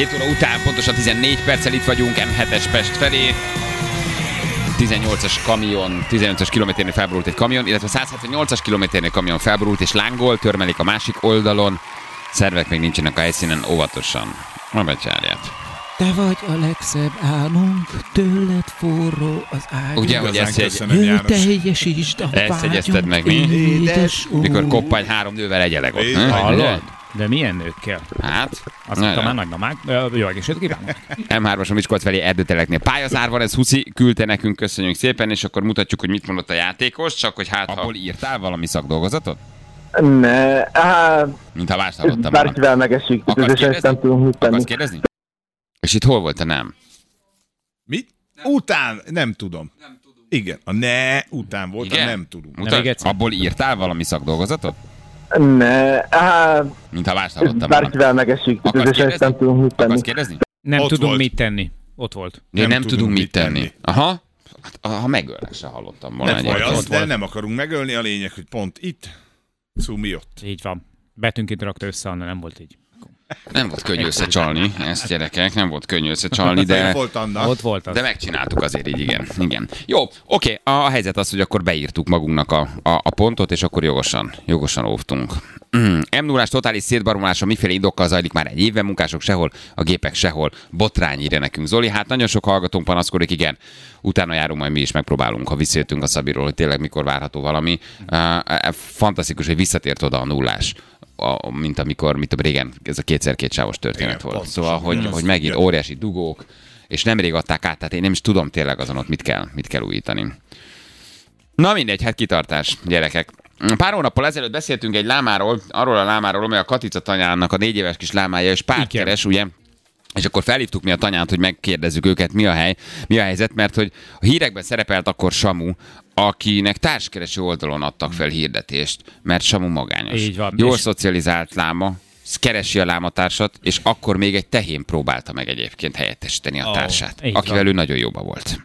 7 óra után pontosan 14 perccel itt vagyunk M7-es Pest felé. 18-as kamion, 15-ös kilométernél felborult egy kamion, illetve 178-as kilométernél kamion felborult és lángol, törmelik a másik oldalon. Szervek még nincsenek a helyszínen, óvatosan. Ma becsárját. Te vagy a legszebb álmunk, tőled forró az ágy. Ugye, hogy ezt egy, Jöjj, teljesítsd a Ezt jegyezted meg, mi? édes mikor koppány három nővel egyeleg ott. Hallod? De milyen nőkkel? Hát, Azok na, már nagymamák. Jó egészséget kívánok! M3-as a Miskolc felé erdőteleknél pályazár van, ez Huszi küldte nekünk, köszönjük szépen, és akkor mutatjuk, hogy mit mondott a játékos, csak hogy hát Abból írtál valami szakdolgozatot? Ne, á, Mint ha más hallottam volna. bárkivel megesik, kérdezni? nem tudunk mit tenni. Akarsz kérdezni? És itt hol volt a nem? Mit? Után, nem tudom. Nem tudom. Igen, a ne után volt, Igen? a nem tudunk. Mutat, abból írtál valami szakdolgozatot? Ne, á, Mint ha volna. bárkivel megesik, kérdezni? nem tudunk mit tenni. Akarsz kérdezni? Nem Ott tudunk volt. mit tenni. Ott volt. Nem, nem tudunk mit tenni. Aha. Hát, ha megölnek se hallottam volna. Nem baj az, de nem akarunk megölni, a lényeg, hogy pont itt, Szumi ott. Így van. Betűnként rakta össze, Anna nem volt így. Nem volt könnyű összecsalni, ezt gyerekek, nem volt könnyű összecsalni, De volt annak. Ott volt az. De megcsináltuk azért így, igen. igen. Jó, oké, a helyzet az, hogy akkor beírtuk magunknak a, a, a pontot, és akkor jogosan, jogosan óvtunk. Mm. m 0 totális szétbarolása miféle indokkal zajlik már egy éve, munkások sehol, a gépek sehol. Botrány írja nekünk Zoli. Hát nagyon sok hallgatónk panaszkodik, igen. Utána járunk, majd mi is megpróbálunk, ha visszajöttünk a Szabiról, hogy tényleg mikor várható valami. Uh, fantasztikus, hogy visszatért oda a nullás a, mint amikor, mit tudom, régen ez a kétszer-két sávos történet Igen, volt. pontosan. Szóval, hogy, hogy megint igen. óriási dugók, és nemrég adták át, tehát én nem is tudom tényleg azon ott mit kell, mit kell újítani. Na mindegy, hát kitartás, gyerekek. Pár hónappal ezelőtt beszéltünk egy lámáról, arról a lámáról, amely a Katica tanyának a négy éves kis lámája, és párt Igen. keres, ugye? És akkor felhívtuk mi a tanyát, hogy megkérdezzük őket, mi a hely, mi a helyzet, mert hogy a hírekben szerepelt akkor Samu, akinek társkereső oldalon adtak fel hirdetést, mert Samu magányos. Így van. Jól És- szocializált láma, keresi a lámatársat, és akkor még egy tehén próbálta meg egyébként helyettesíteni a Ó, társát, akivel van. ő nagyon jóba volt.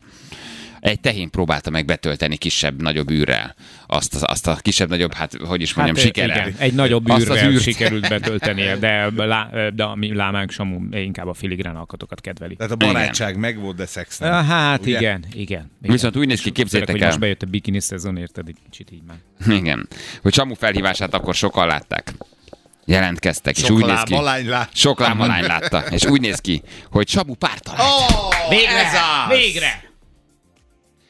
Egy tehén próbálta meg betölteni kisebb-nagyobb űrrel. Azt, a- azt a kisebb-nagyobb, hát hogy is mondjam, ö, sikerrel. igen, egy nagyobb Azt az űrrel űrt. sikerült betöltenie, de, lá, de a mi lámánk Samu inkább a filigrán alkatokat kedveli. Tehát a barátság megvolt, de szex nem. Hát Ugye? igen, igen, igen. Viszont úgy néz ki, Főleg, képzeljétek hogy el. most bejött a bikini szezon, érted? Egy kicsit így már. Igen. Hogy Samu felhívását akkor sokan látták. Jelentkeztek, és Sok úgy néz ki. lábalány lát. Sok lámalány látta, és úgy néz ki, hogy Samu pár talált. Végre! Ez az! Végre!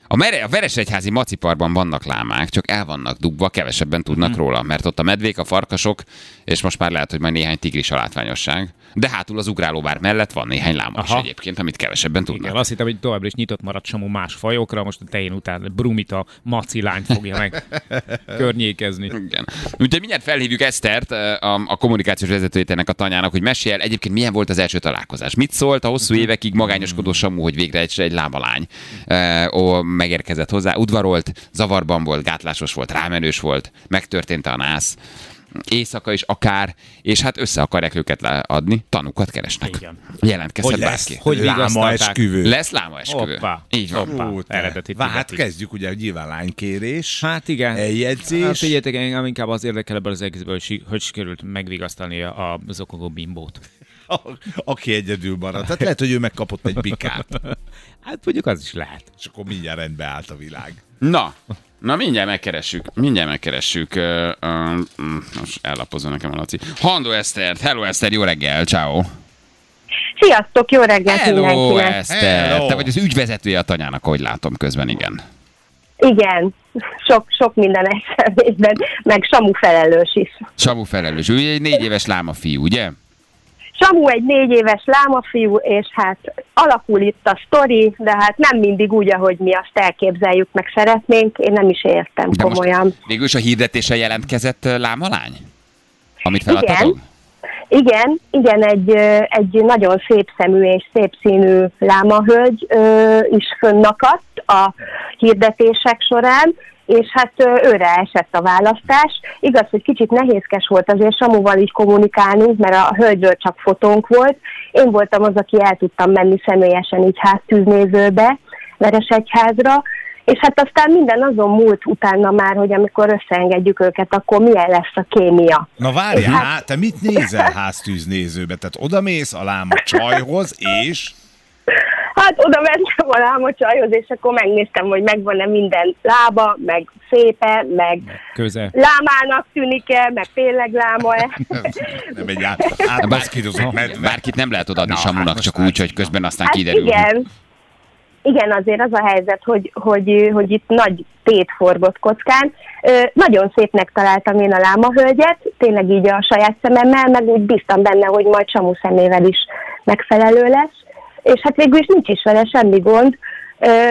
A, mere, a Veresegyházi maciparban vannak lámák, csak el vannak dugva, kevesebben tudnak Mhm. róla, mert ott a medvék, a farkasok, és most már lehet, hogy majd néhány tigris a látványosság. De hátul az ugrálóvár mellett van néhány láma is Aha. egyébként, amit kevesebben tudnak. Igen, azt hittem, hogy továbbra is nyitott maradt Samu más fajokra, most a tején után Brumita maci lányt fogja meg környékezni. Igen. Úgyhogy mindjárt felhívjuk Esztert, a, a kommunikációs vezetőjét ennek a tanyának, hogy mesél egyébként milyen volt az első találkozás. Mit szólt a hosszú évekig magányoskodó Samu, hogy végre egy, egy lábalány e, ó, megérkezett hozzá, udvarolt, zavarban volt, gátlásos volt, rámenős volt, megtörtént a nász, éjszaka is akár, és hát össze akarják őket adni, tanukat keresnek. Igen. Jelentkezhet Hogy bárki. lesz? Hogy Láma esküvő. Lesz láma esküvő. Hoppá. Így van. Hoppá. Ú, te. Eredeti Vá, Hát kezdjük ugye, hogy nyilván lánykérés, Hát igen. eljegyzés. Hát figyeljetek, engem inkább az érdekel ebből az egészből, hogy, hogy sikerült megvigasztalni a, a zokogó bimbót. A- aki egyedül maradt. Tehát lehet, hogy ő megkapott egy bikát, Hát mondjuk az is lehet. és akkor mindjárt rendbe állt a világ. Na, na mindjárt megkeressük, mindjárt megkeressük. Uh, uh, most ellapozza nekem a Laci. Handó Eszter, hello Eszter, jó reggel, ciao. Sziasztok, jó reggelt Hello mindenkinek! Eszter, Hello. te vagy az ügyvezetője a tanyának, ahogy látom közben, igen. Igen, sok, sok minden személyben, meg Samu felelős is. Samu felelős, ő egy négy éves láma fiú, ugye? Samu egy négy éves lámafiú, és hát alakul itt a sztori, de hát nem mindig úgy, ahogy mi azt elképzeljük, meg szeretnénk. Én nem is értem De komolyan. most végül is a hirdetése jelentkezett lámalány? Amit feladtatok? Igen, igen, egy, ö, egy nagyon szép szemű és szép színű lámahölgy ö, is fönnakadt a hirdetések során, és hát őre esett a választás. Igaz, hogy kicsit nehézkes volt azért Samuval így kommunikálnunk, mert a hölgyről csak fotónk volt. Én voltam az, aki el tudtam menni személyesen így háztűznézőbe, Veresegyházra, És hát aztán minden azon múlt utána már, hogy amikor összeengedjük őket, akkor milyen lesz a kémia. Na várjál, Hát- hát... te mit nézel háztűznézőbe? Tehát odamész a láma csajhoz, és... Hát oda mentem a lámacsajhoz, és akkor megnéztem, hogy megvan-e minden lába, meg szépe, meg Köze. lámának tűnik-e, meg tényleg láma-e. Nem egy át, átbászkírozott medve. Bárkit nem lehet adni Na, Samunak, hát csak úgy, hogy közben aztán Hát kiderül. igen. Igen, azért az a helyzet, hogy, hogy, hogy itt nagy tét forgott kockán. Ö, nagyon szépnek találtam én a lámahölgyet, tényleg így a saját szememmel, meg úgy bíztam benne, hogy majd Samu szemével is megfelelő lesz. És hát végül is nincs is vele semmi gond.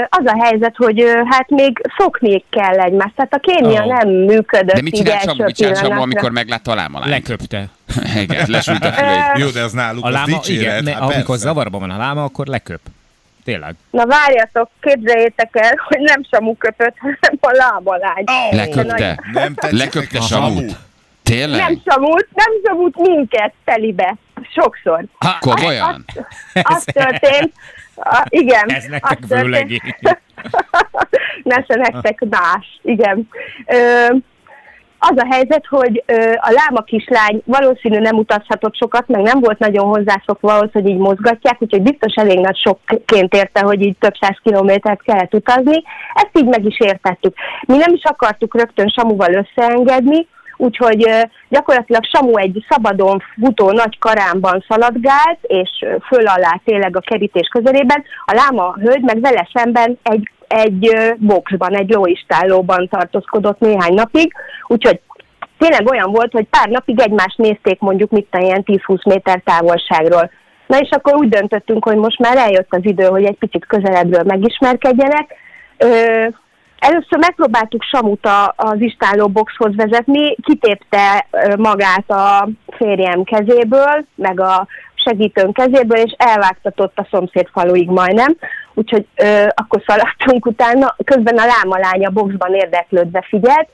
Az a helyzet, hogy hát még szokni kell egymást, tehát a kémia Ó. nem működött De mit csinált Samu, mit csinált Samu, amikor meglátta a lámalányt? Leköpte. Igen, lesült a füleit. Jó, de az náluk A az láma, dicséret. igen, ne, hát amikor persze. zavarban van a láma, akkor leköp. Tényleg. Na várjatok, képzeljétek el, hogy nem Samu köpött, hanem a lábalány. Ó, Leköpte. Nem Leköpte Samut. Nem Tényleg? Samut, nem Samut minket telibe. Sokszor. Komolyan? Az történt, a, igen. Ez nektek az vőlegény. Nesze nektek más, igen. Ö, az a helyzet, hogy ö, a láma kislány valószínű nem utazhatott sokat, meg nem volt nagyon hozzászokva ahhoz, hogy így mozgatják, úgyhogy biztos elég nagy sokként érte, hogy így több száz kilométert kellett utazni. Ezt így meg is értettük. Mi nem is akartuk rögtön Samuval összeengedni, úgyhogy gyakorlatilag Samu egy szabadon futó nagy karámban szaladgált, és föl alá tényleg a kerítés közelében. A láma hölgy meg vele szemben egy egy boxban, egy lóistállóban tartózkodott néhány napig, úgyhogy tényleg olyan volt, hogy pár napig egymást nézték mondjuk mit ilyen 10-20 méter távolságról. Na és akkor úgy döntöttünk, hogy most már eljött az idő, hogy egy picit közelebbről megismerkedjenek. Először megpróbáltuk Samut a, az istálló boxhoz vezetni, kitépte magát a férjem kezéből, meg a segítőn kezéből, és elvágtatott a szomszéd faluig majdnem. Úgyhogy ö, akkor szaladtunk utána, közben a lámalány a boxban érdeklődve figyelt,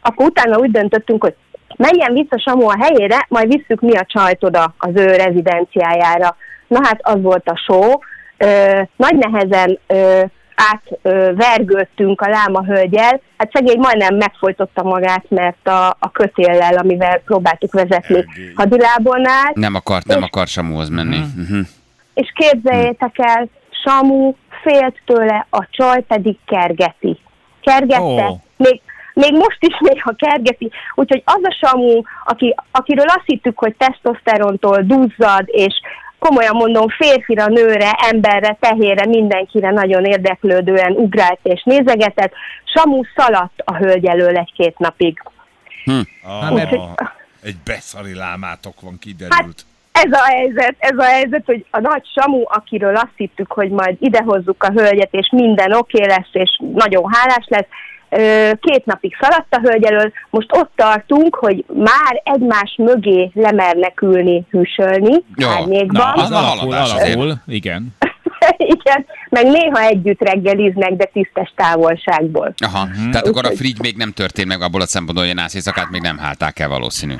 akkor utána úgy döntöttünk, hogy menjen vissza Samu a helyére, majd visszük mi a csajt oda az ő rezidenciájára. Na hát az volt a show. Ö, nagy nehezen ö, átvergődtünk a láma hölgyel, hát szegény majdnem megfojtotta magát, mert a, a kötéllel, amivel próbáltuk vezetni, Egész. hadilábon állt, Nem akart, nem akart Samuhoz menni. Mhm. és képzeljétek el, Samu félt tőle, a csaj pedig kergeti. Kergette, oh. még, még most is néha kergeti. Úgyhogy az a Samu, aki, akiről azt hittük, hogy tesztoszterontól duzzad, és komolyan mondom, férfira, nőre, emberre, tehére, mindenkire nagyon érdeklődően ugrált és nézegetett, Samu szaladt a hölgy elől egy-két napig. Ah, mert- egy beszari lámátok van, Hát kiderült. ez a helyzet, ez a helyzet, hogy a nagy Samu, akiről azt hittük, hogy majd idehozzuk a hölgyet, és minden oké okay lesz, és nagyon hálás lesz, két napig szaladt a hölgy elől, most ott tartunk, hogy már egymás mögé lemernek ülni, hűsölni, Jó, árnyékban. na, Az a alakul, alakul, igen. Igen, meg néha együtt reggeliznek, de tisztes távolságból. Aha, Mhm. tehát akkor a frigy még nem történt meg abból a szempontból, hogy a nász éjszakát még nem hálták el valószínű.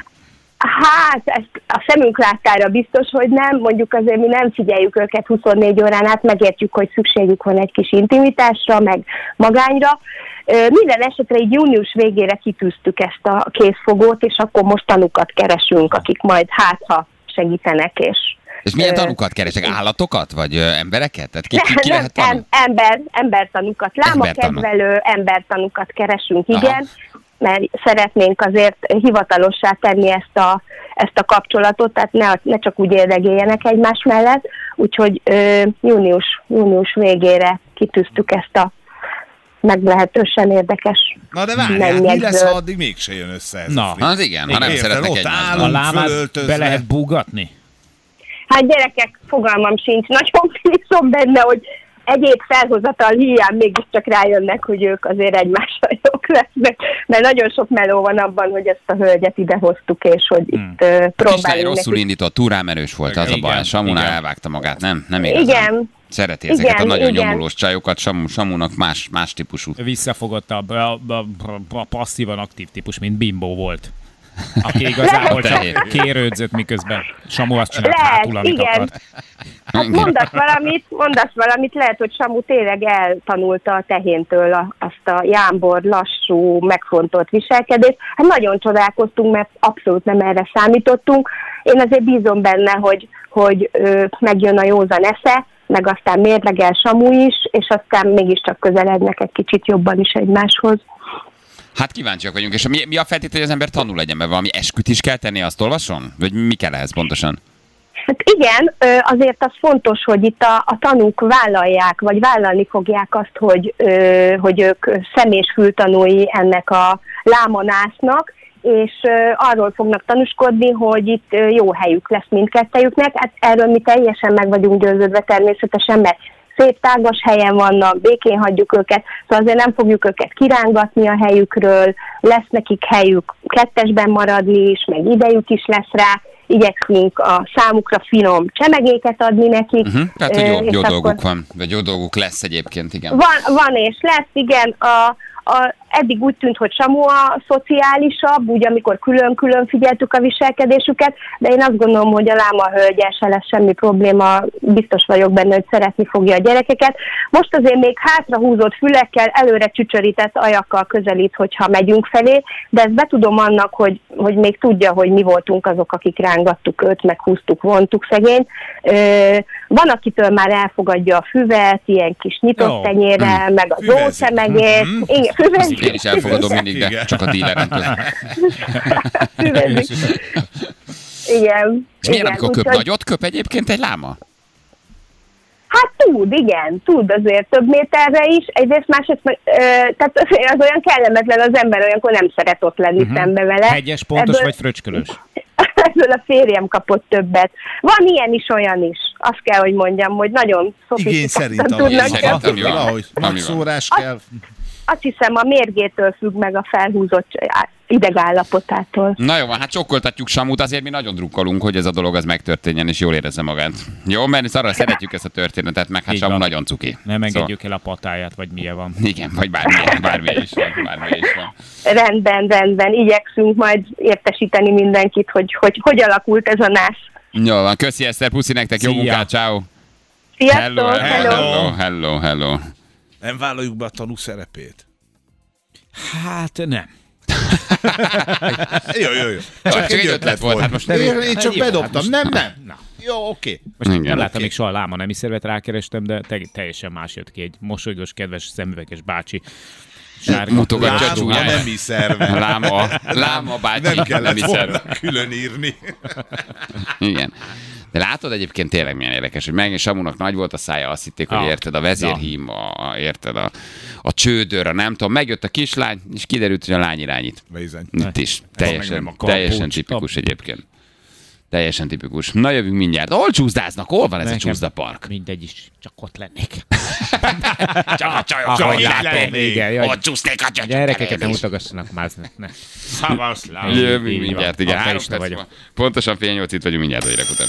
Hát, ezt a szemünk láttára biztos, hogy nem. Mondjuk azért mi nem figyeljük őket 24 órán át, megértjük, hogy szükségük van egy kis intimitásra, meg magányra. Minden esetre így június végére kitűztük ezt a készfogót, és akkor most tanukat keresünk, akik majd hát, ha segítenek, és És milyen tanukat keresek? Állatokat? Vagy ö, embereket? Tehát ki, ki, ki nem, lehet tanú? em, ember, embertanukat, lámakedvelő embertanukat keresünk, Aha. igen, mert szeretnénk azért hivatalossá tenni ezt a, ezt a kapcsolatot, tehát ne, ne csak úgy érdegéljenek egymás mellett, úgyhogy ö, június, június végére kitűztük ezt a meglehetősen érdekes Na de várjál, mi lesz, ha addig mégse jön össze ez Na. a? Az igen, ha nem Érted, szeretnek ott egymásban. A lámát be lehet búgatni? Hát gyerekek, fogalmam sincs, nagyon bízom benne, hogy egyéb felhozatal hiány mégiscsak rájönnek, hogy ők azért egymással jók lesznek, mert nagyon sok meló van abban, hogy ezt a hölgyet idehoztuk, és hogy Hmm. itt uh, Kislány próbálunk rosszul indított, túrám erős volt, az a Igen, baj. Samunál igen. elvágta magát, nem? Nem igazán. Igen, Szereti ezeket Igen, a nagyon igen. nyomulós csajokat, Samu, Samunak más, más típusú. Visszafogottabb, a, a, a, passzívan aktív típus, mint Bimbo volt. Aki igazából csak kérődzött, miközben Samu azt csinált Lehet, hátul, amit igen. akart. Hát mondasz valamit, mondasz valamit, lehet, hogy Samu tényleg eltanulta a tehéntől a, azt a jámbor, lassú, megfontolt viselkedést. Hát nagyon csodálkoztunk, mert abszolút nem erre számítottunk. Én azért bízom benne, hogy, hogy ö, megjön a józan esze, meg aztán mérlegel Samu is, és aztán mégiscsak közelednek egy kicsit jobban is egymáshoz. Hát kíváncsiak vagyunk, és mi, mi a feltétel, hogy az ember tanul legyen, mert valami esküt is kell tenni, azt olvason? Vagy mi kell ehhez pontosan? Hát igen, azért az fontos, hogy itt a, a tanúk vállalják, vagy vállalni fogják azt, hogy, hogy ők személyes fültanúi ennek a lámanásznak, és arról fognak tanúskodni, hogy itt jó helyük lesz mindkettejüknek. Hát erről mi teljesen meg vagyunk győződve természetesen, mert szép tágas helyen vannak, békén hagyjuk őket, szóval azért nem fogjuk őket kirángatni a helyükről, lesz nekik helyük kettesben maradni is, meg idejük is lesz rá, igyekszünk a számukra finom csemegéket adni nekik. Uh-huh. Tehát, hogy jó, jó dolguk van, vagy jó dolguk lesz egyébként, igen. van, van és lesz, igen. A, a, eddig úgy tűnt, hogy Samu a szociálisabb, úgy amikor külön-külön figyeltük a viselkedésüket, de én azt gondolom, hogy a láma hölgyel se lesz semmi probléma, biztos vagyok benne, hogy szeretni fogja a gyerekeket. Most azért még hátra húzott fülekkel, előre csücsörített ajakkal közelít, hogyha megyünk felé, de ezt betudom annak, hogy, hogy még tudja, hogy mi voltunk azok, akik rángattuk őt, meg húztuk, vontuk szegény. Ö, van, akitől már elfogadja a füvet, ilyen kis nyitott Jó. tenyérrel, meg a Füvezik. zócsemegét. Mhm. Igen, füvezik. Én is elfogadom mindig, de csak a dílerentől. Füvezik. Igen. És milyen, igen, amikor köp úgyhogy- nagyot? Köp egyébként egy láma? Hát tud, igen, tud azért több méterre is, egyrészt másrészt, meg, ö, tehát az olyan kellemetlen az ember, olyankor nem szeret ott lenni uh-huh. szembe vele. Hegyes, pontos Ebből- vagy fröcskölös? Ebből a férjem kapott többet. Van ilyen is, olyan is. Azt kell, hogy mondjam, hogy nagyon Igény szerint, szofisztikáltan ahogy tudnak. Igény szerint, ami van. valahogy Ami van. maxórás kell. Azt hiszem, a mérgétől függ meg a felhúzott idegállapotától. Na jó, van, hát sokkoltatjuk Samut, azért mi nagyon drukkolunk, hogy ez a dolog az megtörténjen, és jól érezze magát. Jó, mert arra szeretjük ezt a történetet, meg hát Így Samu van. nagyon cuki. Nem engedjük el a patáját, vagy milyen van. Szóval, igen, vagy bármilyen, bármilyen is van, bármilyen is van. Rendben, rendben. Igyekszünk majd értesíteni mindenkit, hogy hogy, hogy alakult ez a nász. Jó van, köszi Eszter, puszi nektek, jó Szia. munkát, ciao. Sziasztok! Hello, hello, hello, hello, hello. Nem vállaljuk be a tanú szerepét. Hát nem. Jó, jó, jó. csak egy ötlet volt, hát most nem- Én, én csak Jó, hát bedobtam. most- Nem, nem. Na. Jó, oké. Most Igen. nem láttam Oké. még soha láma nemi szervet, rákerestem, de te, teljesen más jött ki. Egy mosolygós, kedves, szemüveges bácsi. Sárga. Mutogatja a Látsuk, a nemi szerve. Láma, láma bácsi, Nem kellett hiszem. volna külön írni. Igen. De látod egyébként tényleg milyen érdekes, hogy megint Samunak nagy volt a szája, azt hitték, hogy Ah. érted, a vezérhím, a, érted, a, a csődör, a nem tudom, megjött a kislány, és kiderült, hogy a lány irányít. Bizony. Itt is. meg Teljesen, a teljesen tipikus egyébként. Teljesen tipikus. Na jövünk mindjárt. Hol csúszdáznak? Hol van ez a Nekem csúszda park? Mindegy is, csak ott lennék. Csak a csajok Ahogy csak itt látom, lennék. igen. Jaj, Ott csúsznék a csajok. gyerekeket nem mutogassanak már. Ne. Szavasz, Jövünk mindjárt, igen. Három perc. Pontosan fél nyolc itt vagyunk mindjárt a hírek után.